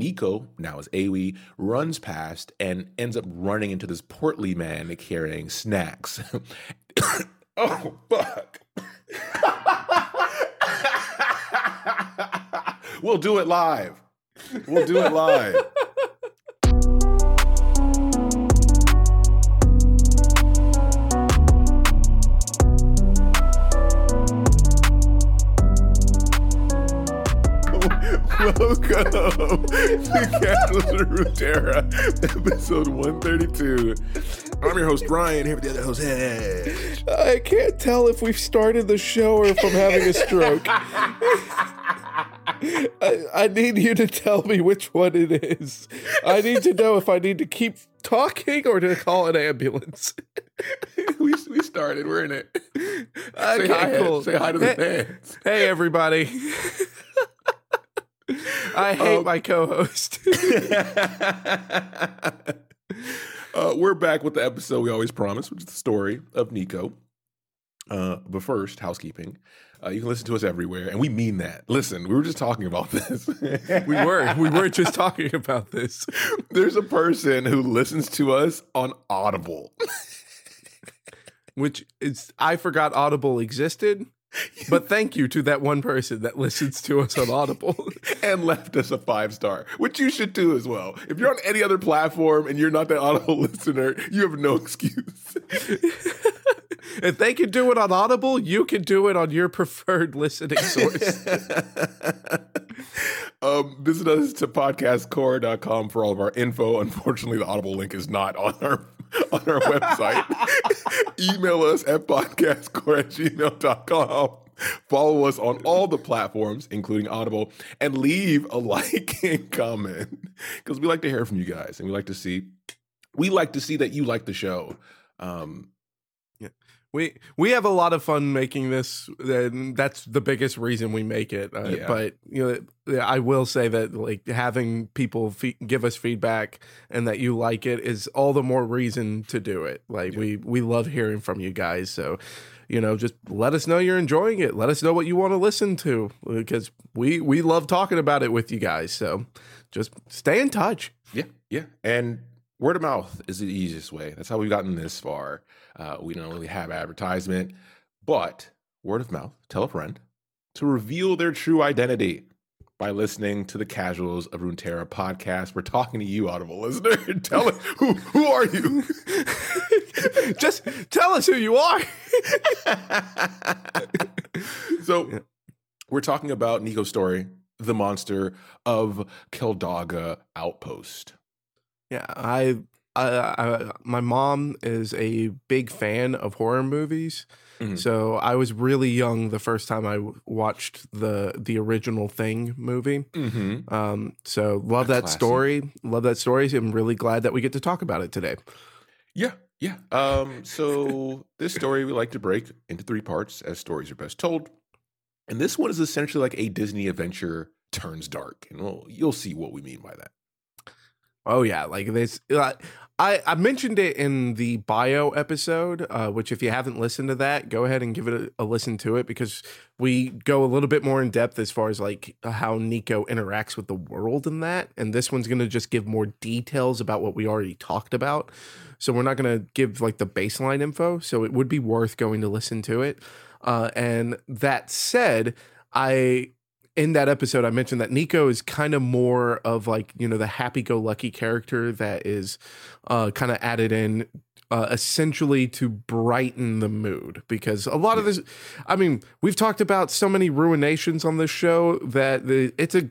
Neeko, now as Awi, runs past and ends up running into this portly man carrying snacks. oh, fuck. we'll do it live. We'll do it live. Welcome to Castles of Runeterra, episode 132. I'm your host, Ryan, here with the other host, Hedge. I can't tell if we've started the show or if I'm having a stroke. I, I need you to tell me which one it is. I need to know if I need to keep talking or to call an ambulance. we, we started, we're in it. Okay, Say hi, cool. Say hi to the Hey- fans. Hey, everybody. I hate Um, my co-host. uh, we're back with the episode we always promise, which is the story of Nico. Uh, but first, housekeeping. Uh, you can listen to us everywhere, and we mean that. Listen, we were just talking about this. we were we were just talking about this. There's a person who listens to us on Audible. Which is I forgot Audible existed. But thank you to that one person that listens to us on Audible. and left us a five star, which you should do as well. If you're on any other platform and you're not that Audible listener, you have no excuse. if they can do it on Audible, you can do it on your preferred listening source. um, visit us to podcastcor.com for all of our info. Unfortunately, the Audible link is not on our on our website. Email us at podcastcor at gmail.com. Follow us on all the platforms, including Audible, and leave a like and comment because we like to hear from you guys and we like to see we like to see that you like the show. Um, we we have a lot of fun making this, and that's the biggest reason we make it. Uh, Yeah. But you know, I will say that like having people fe- give us feedback and that you like it is all the more reason to do it. Like we we love hearing from you guys, so you know, just let us know you're enjoying it. Let us know what you want to listen to because we we love talking about it with you guys. So just stay in touch. Yeah, yeah. And word of mouth is the easiest way. That's how we've gotten this far. Uh, we don't really have advertisement, but word of mouth, tell a friend to reveal their true identity by listening to the Casuals of Runeterra podcast. We're talking to you, Audible listener. tell us who who are you? just tell us who you are. so we're talking about Neeko's story, the monster of Kalduga Outpost. Yeah, I, I, I, my mom is a big fan of horror movies. Mhm. So I was really young the first time I watched the the original Thing movie. Mm-hmm. Um, so love A that classic. story. Love that story. I'm really glad that we get to talk about it today. Yeah, yeah. Um, so this story we like to break into three parts as stories are best told. And this one is essentially like a Disney adventure turns dark. And we'll, you'll see what we mean by that. Oh yeah, like this. Uh, I I mentioned it in the bio episode, uh, which if you haven't listened to that, go ahead and give it a, a listen to it because we go a little bit more in depth as far as like how Neeko interacts with the world in that, and this one's gonna just give more details about what we already talked about. So we're not gonna give like the baseline info. So it would be worth going to listen to it. Uh, and that said, I in that episode, I mentioned that Neeko is kind of more of like, you know, the happy go lucky character that is uh, kind of added in uh, essentially to brighten the mood because a lot of this, I mean, we've talked about so many ruinations on this show that the, it's a,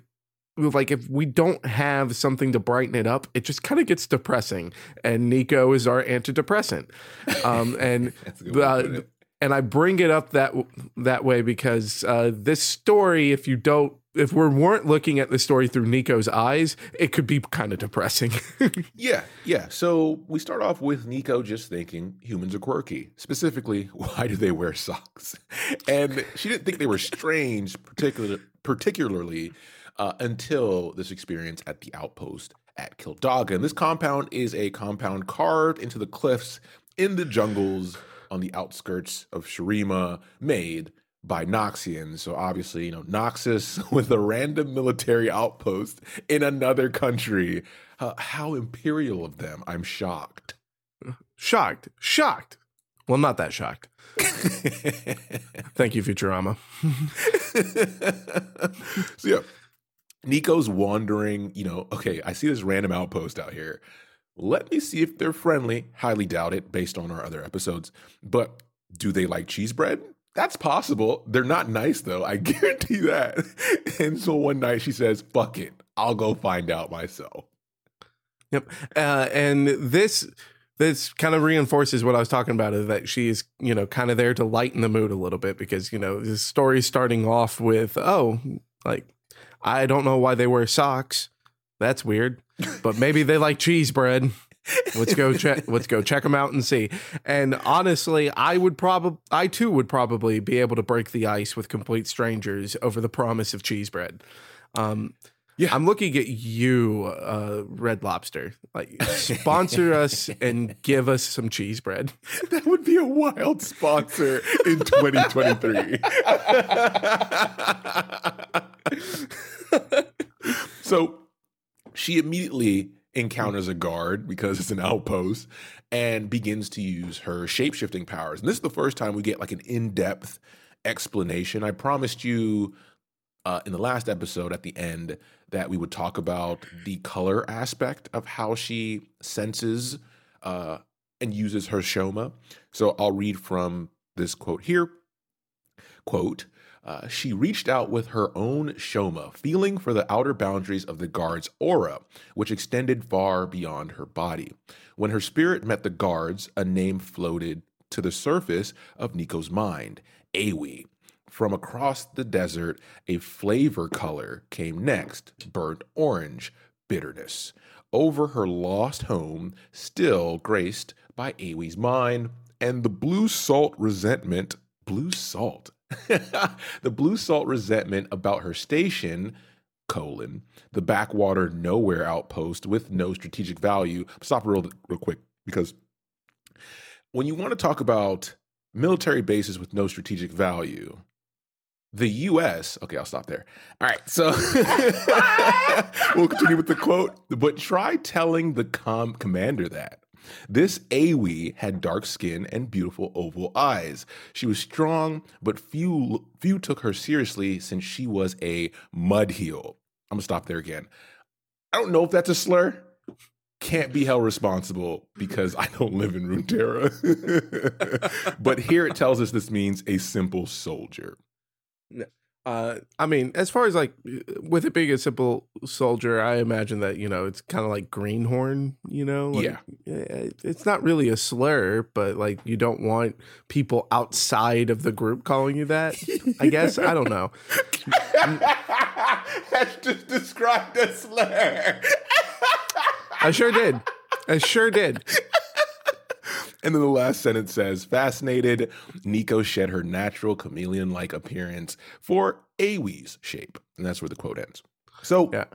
like if we don't have something to brighten it up, it just kind of gets depressing. And Neeko is our antidepressant. Um, and That's a good way to uh. And I bring it up that that way because uh, this story, if you don't, if we weren't looking at the story through Neeko's eyes, it could be kind of depressing. Yeah, yeah. So we start off with Neeko just thinking humans are quirky. Specifically, why do they wear socks? And she didn't think they were strange, particularly particularly uh, until this experience at the outpost at Kalduga. And this compound is a compound carved into the cliffs in the jungles on the outskirts of Shurima, made by Noxians. So obviously, you know, Noxus with a random military outpost in another country. Uh, how imperial of them. I'm shocked. Shocked. Shocked. Well, not that shocked. Thank you, Futurama. so yeah, Neeko's wandering, you know, okay, I see this random outpost out here. Let me see if they're friendly. Highly doubt it based on our other episodes. But do they like cheese bread? That's possible. They're not nice though. I guarantee that. And so one night she says, fuck it. I'll go find out myself. Yep. Uh, and this this kind of reinforces what I was talking about is that she's, you know, kind of there to lighten the mood a little bit because, you know, the story's starting off with, oh, like, I don't know why they wear socks. That's weird. But maybe they like cheese bread. Let's go check. Let's go check them out and see. And honestly, I would probably, I too would probably be able to break the ice with complete strangers over the promise of cheese bread. Um, yeah, I'm looking at you, uh, Red Lobster. Like, sponsor us and give us some cheese bread. That would be a wild sponsor in 2023. so she immediately encounters a guard because it's an outpost and begins to use her shapeshifting powers. And this is the first time we get like an in depth explanation. I promised you uh, in the last episode at the end that we would talk about the color aspect of how she senses uh, and uses her shoma. So I'll read from this quote here. Quote, uh, she reached out with her own shoma, feeling for the outer boundaries of the guard's aura, which extended far beyond her body. When her spirit met the guard's, a name floated to the surface of Neeko's mind Awi. From across the desert, a flavor color came next burnt orange, bitterness. Over her lost home, still graced by Awi's mind, and the blue salt resentment, blue salt, the blue salt resentment about her station, colon, the backwater nowhere outpost with no strategic value. Stop real, real quick because when you want to talk about military bases with no strategic value, the US, okay, I'll stop there. All right, so we'll continue with the quote. But try telling the com commander that. This Awi had dark skin and beautiful oval eyes. She was strong, but few few took her seriously since she was a mud heel. I'm gonna stop there again. I don't know if that's a slur. Can't be held responsible because I don't live in Runeterra. but here it tells us this means a simple soldier. Uh, I mean, as far as like with it being a simple soldier, I imagine that you know it's kind of like greenhorn. You know, like, yeah, it's not really a slur, but like you don't want people outside of the group calling you that. I guess I don't know. That's just described a slur. I sure did. I sure did. And then the last sentence says, fascinated, Neeko shed her natural chameleon like appearance for Awi's shape. And that's where the quote ends. So yeah.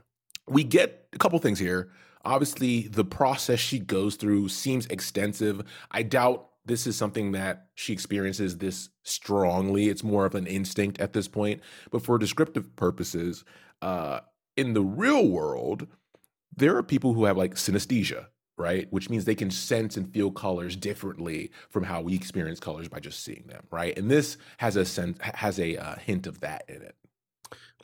we get a couple things here. Obviously, the process she goes through seems extensive. I doubt this is something that she experiences this strongly. It's more of an instinct at this point. But for descriptive purposes, uh, in the real world, there are people who have like synesthesia, right? Which means they can sense and feel colors differently from how we experience colors by just seeing them, right? And this has a sense has a uh, hint of that in it.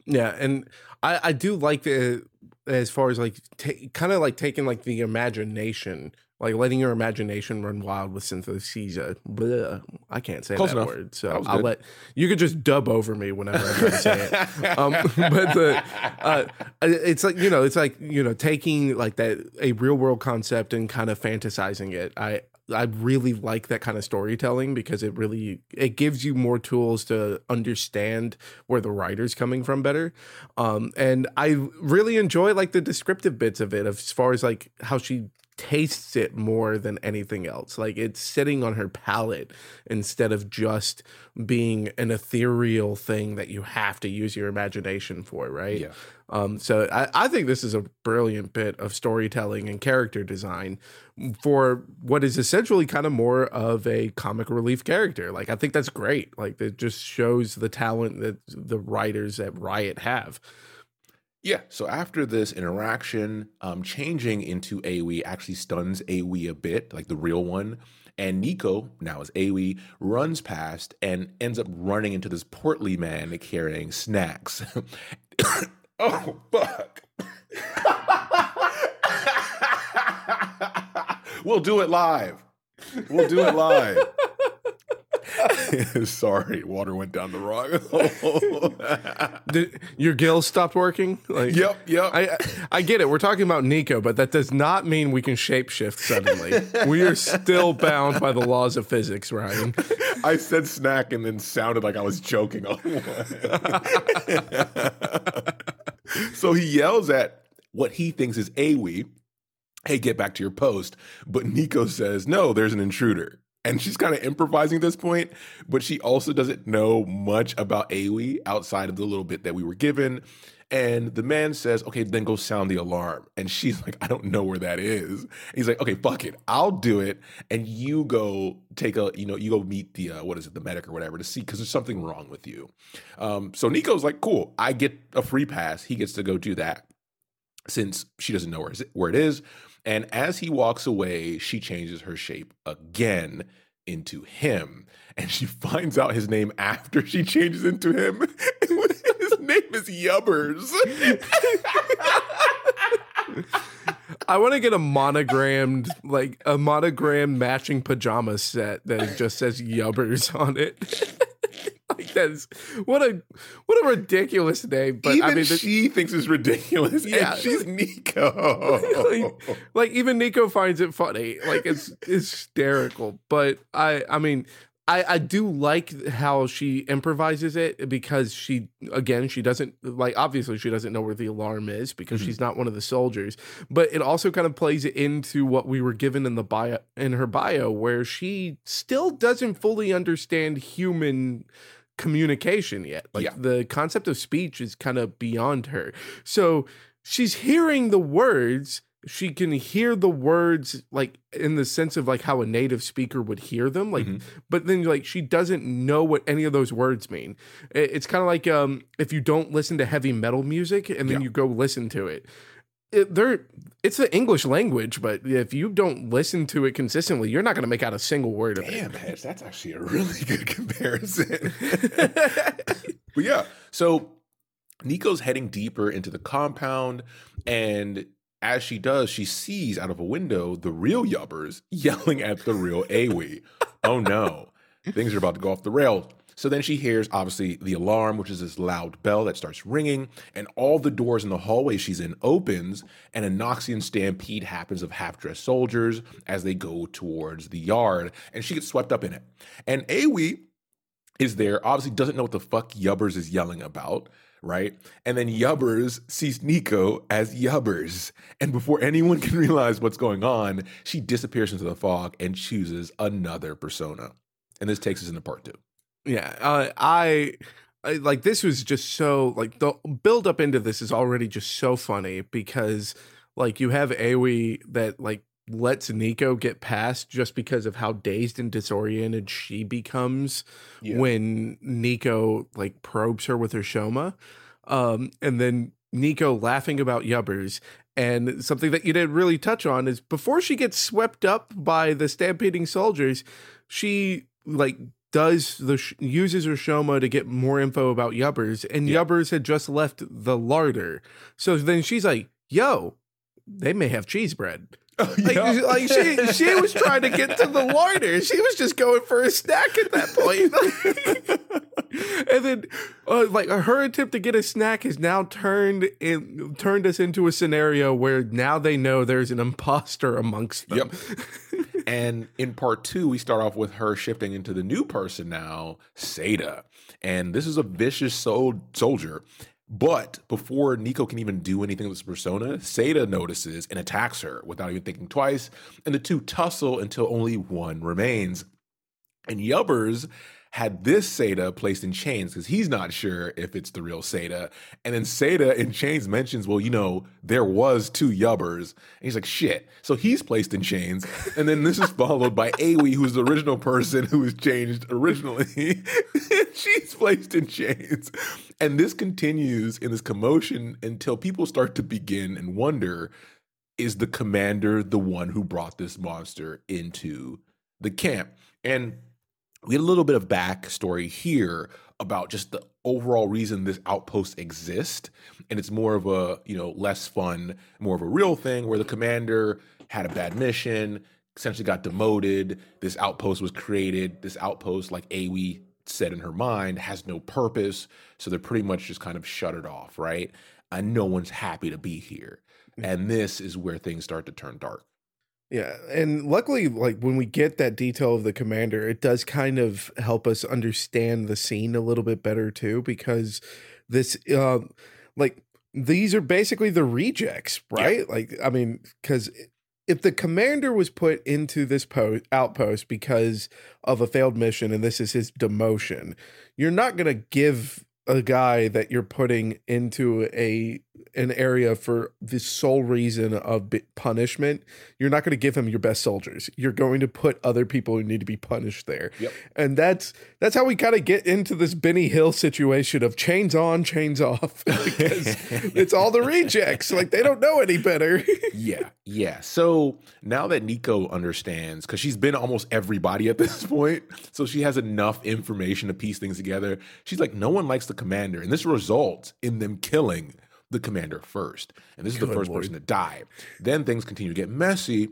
Yeah, and I I do like the as far as like t- kind of like taking like the imagination like letting your imagination run wild with synesthesia. Blah, I can't say Close that enough. word, so that I'll good. let you could just dub over me whenever I try to say it. Um, but the, uh, it's like you know, it's like you know, taking like that a real world concept and kind of fantasizing it. I I really like that kind of storytelling because it really it gives you more tools to understand where the writer's coming from better. Um, and I really enjoy like the descriptive bits of it as far as like how she tastes it more than anything else. Like it's sitting on her palate instead of just being an ethereal thing that you have to use your imagination for, right? Yeah. Um, so I, I think this is a brilliant bit of storytelling and character design for what is essentially kind of more of a comic relief character. Like I think that's great. Like it just shows the talent that the writers at Riot have. Yeah. So after this interaction, um, changing into Aoi actually stuns Aoi a bit, like the real one. And Neeko, now as Aoi, runs past and ends up running into this portly man carrying snacks. oh, fuck. we'll do it live. We'll do it live. Sorry, water went down the wrong hole. Did, your gills stopped working? Like, yep, yep. I I get it. We're talking about Neeko, but that does not mean we can shapeshift suddenly. we are still bound by the laws of physics, Ryan. I said snack and then sounded like I was joking. so he yells at what he thinks is Aoi, hey, get back to your post. But Nico says, no, there's an intruder. And she's kind of improvising at this point, but she also doesn't know much about Aoi outside of the little bit that we were given. And the man says, okay, then go sound the alarm. And she's like, I don't know where that is. And he's like, okay, fuck it. I'll do it. And you go take a, you know, you go meet the, uh, what is it, the medic or whatever to see, because there's something wrong with you. Um, so Neeko's like, cool, I get a free pass. He gets to go do that since she doesn't know where, it is. And as he walks away, she changes her shape again into him. And she finds out his name after she changes into him. his name is Yubbers. I want to get a monogrammed, like a monogrammed matching pajama set that just says Yubbers on it. That's what a what a ridiculous name. But even I mean, she thinks it's ridiculous. Yeah, and she's Neeko. like, like even Neeko finds it funny. Like it's hysterical. But I, I mean, I, I do like how she improvises it because she again she doesn't like obviously she doesn't know where the alarm is because mm-hmm. she's not one of the soldiers but it also kind of plays into what we were given in the bio in her bio where she still doesn't fully understand human communication yet. Like yeah. the concept of speech is kind of beyond her. So she's hearing the words. She can hear the words like in the sense of like how a native speaker would hear them. Like, mm-hmm. but then like she doesn't know what any of those words mean. It's kind of like um if you don't listen to heavy metal music and then yeah. you go listen to it it, they're it's the English language, but if you don't listen to it consistently, you're not going to make out a single word of Damn, it. Damn, that's actually a really good comparison. but yeah, so Neeko's heading deeper into the compound, and as she does, she sees out of a window the real yubbers yelling at the real Aoi. oh no, things are about to go off the rails. So then she hears, obviously, the alarm, which is this loud bell that starts ringing, and all the doors in the hallway she's in opens, and a Noxian stampede happens of half-dressed soldiers as they go towards the yard, and she gets swept up in it. And Aoi is there, obviously doesn't know what the fuck Yubbers is yelling about, right? And then Yubbers sees Neeko as Yubbers. And before anyone can realize what's going on, she disappears into the fog and chooses another persona. And this takes us into part two. Yeah, uh, I, I like this was just so like the build up into this is already just so funny because like you have Aoi that like lets Neeko get past just because of how dazed and disoriented she becomes yeah. when Neeko like probes her with her Shoma. Um, and then Neeko laughing about yubbers. And something that you didn't really touch on is before she gets swept up by the stampeding soldiers, she like does the sh- uses her Shoma to get more info about Yubbers, and yeah. Yubbers had just left the larder. So then she's like, "Yo, they may have cheese bread." Oh, like, yeah. like she she was trying to get to the larder. She was just going for a snack at that point. and then, uh, like her attempt to get a snack has now turned in turned us into a scenario where now they know there's an imposter amongst them. Yep. and in part two, we start off with her shifting into the new person now, Seda, and this is a vicious soul soldier. But before Neeko can even do anything with his persona, Seda notices and attacks her without even thinking twice, and the two tussle until only one remains. And Yubbers had this Seda placed in chains because he's not sure if it's the real Seda. And then Seda in chains mentions, well, you know, there was two Yubbers. And he's like, shit. So he's placed in chains. And then this is followed by Awi, who's the original person who was changed originally. She's placed in chains. And this continues in this commotion until people start to begin and wonder is the commander the one who brought this monster into the camp? And we had a little bit of backstory here about just the overall reason this outpost exists and it's more of a you know less fun more of a real thing where the commander had a bad mission essentially got demoted this outpost was created this outpost like awi said in her mind has no purpose so they're pretty much just kind of shut it off right? And no one's happy to be here. Mm-hmm. And this is where things start to turn dark Yeah, and luckily, like when we get that detail of the commander, it does kind of help us understand the scene a little bit better too, because this, uh, like, these are basically the rejects, right? Like, I mean, because if the commander was put into this post outpost because of a failed mission, and this is his demotion, you're not gonna give a guy that you're putting into a an area for the sole reason of punishment you're not going to give him your best soldiers you're going to put other people who need to be punished there Yep. and that's that's how we kind of get into this benny hill situation of chains on chains off because it's all the rejects like they don't know any better yeah, yeah. So now that Neeko understands, because she's been almost everybody at this point, so she has enough information to piece things together. She's like, no one likes the commander, and this results in them killing the commander first. And this is the first lord. person to die. Then things continue to get messy,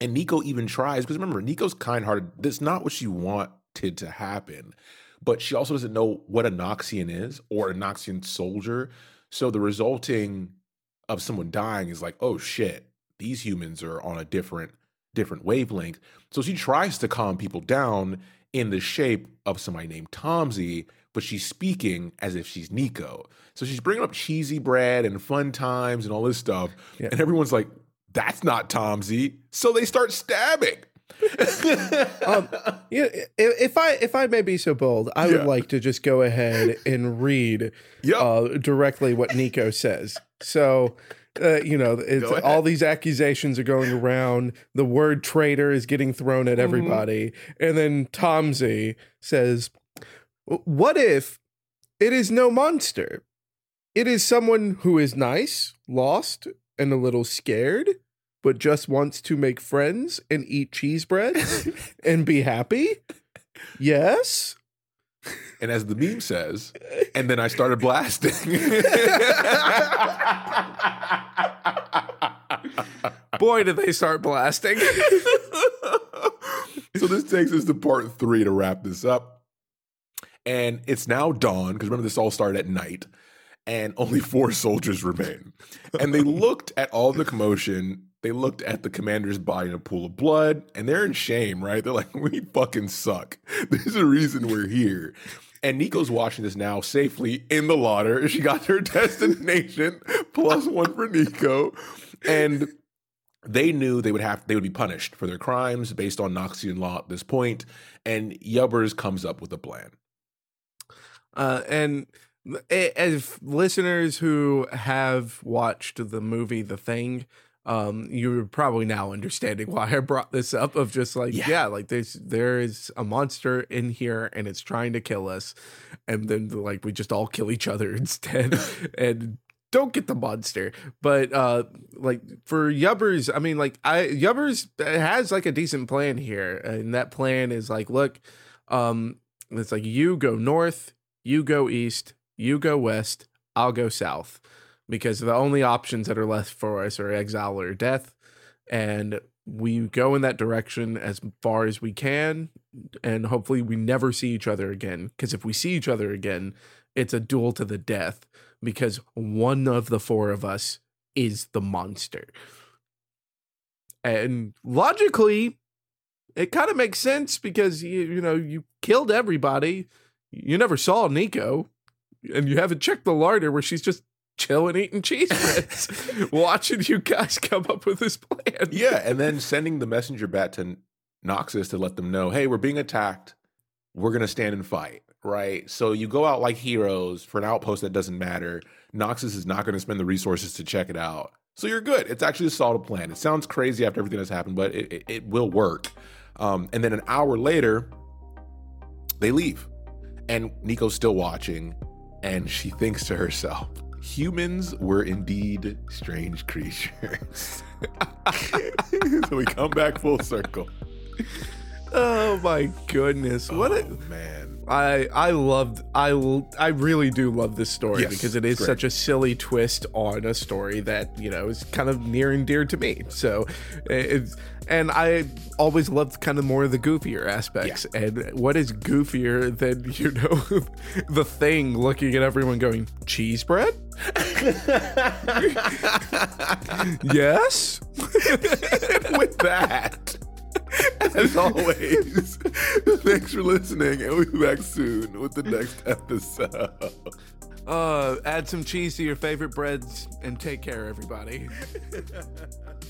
and Neeko even tries because remember, Neeko's kind-hearted. That's not what she wanted to happen, but she also doesn't know what a Noxian is or a Noxian soldier. So the resulting of someone dying is like, oh shit, these humans are on a different different wavelength. So she tries to calm people down in the shape of somebody named Tomsy, but she's speaking as if she's Neeko. So she's bringing up cheesy bread and fun times and all this stuff, Yeah. and everyone's like, "That's not Tomsy." So they start stabbing. um, yeah, i- if I if I may be so bold, I Yeah. would like to just go ahead and read Yep. uh, directly what Neeko says. So, uh, you know, it's, all these accusations are going around. The word traitor is getting thrown Mm-hmm. at everybody, and then Tomsy says, "What if it is no monster? It is someone who is nice, lost, and a little scared." But just wants to make friends and eat cheese bread and be happy? Yes. and as the meme says, and then I started blasting. Boy, did they start blasting. so this takes us to part three to wrap this up. And it's now dawn, because remember, this all started at night, and only four soldiers remain. And they looked at all the commotion. They looked at the commander's body in a pool of blood, and they're in shame, right? They're like, we fucking suck. There's a reason we're here. And Neeko's watching this now safely in the lauder. She got her destination, plus one for Neeko. And they knew they would have they would be punished for their crimes based on Noxian law at this point, and Yubbers comes up with a plan. Uh, and as listeners who have watched the movie The Thing, um, you're probably now understanding why I brought this up. Of just like, Yeah. yeah, like there's there is a monster in here and it's trying to kill us, and then like we just all kill each other instead, and don't get the monster. But uh, like for Yubbers, I mean, like I Yubbers has like a decent plan here, and that plan is like, look, um, it's like you go north, you go east, you go west, I'll go south. Because the only options that are left for us are exile or death. And we go in that direction as far as we can. And hopefully we never see each other again. Because if we see each other again, it's a duel to the death. Because one of the four of us is the monster. And logically, it kind of makes sense because you you know you killed everybody. You never saw Neeko. and you haven't checked the larder where she's just chilling eating cheese breads, watching you guys come up with this plan. Yeah, and then sending the messenger bat to Noxus to let them know, hey, we're being attacked. We're gonna stand and fight, right? So you go out like heroes for an outpost that doesn't matter. Noxus is not gonna spend the resources to check it out. So you're good. It's actually a solid plan. It sounds crazy after everything that's happened, but it, it, it will work. Um, and then an hour later, they leave. And Neeko's still watching, and she thinks to herself, humans were indeed strange creatures. so we come back full circle. Oh my goodness! What oh, a man. I I loved I I really do love this story Yes, because it is great. such a silly twist on a story that you know is kind of near and dear to me. So it's and I always loved kind of more of the goofier aspects. And what is goofier than you know the thing looking at everyone going cheese bread? yes. with that, as always, thanks for listening, and we'll be back soon with the next episode. Uh, add some cheese to your favorite breads and take care, everybody.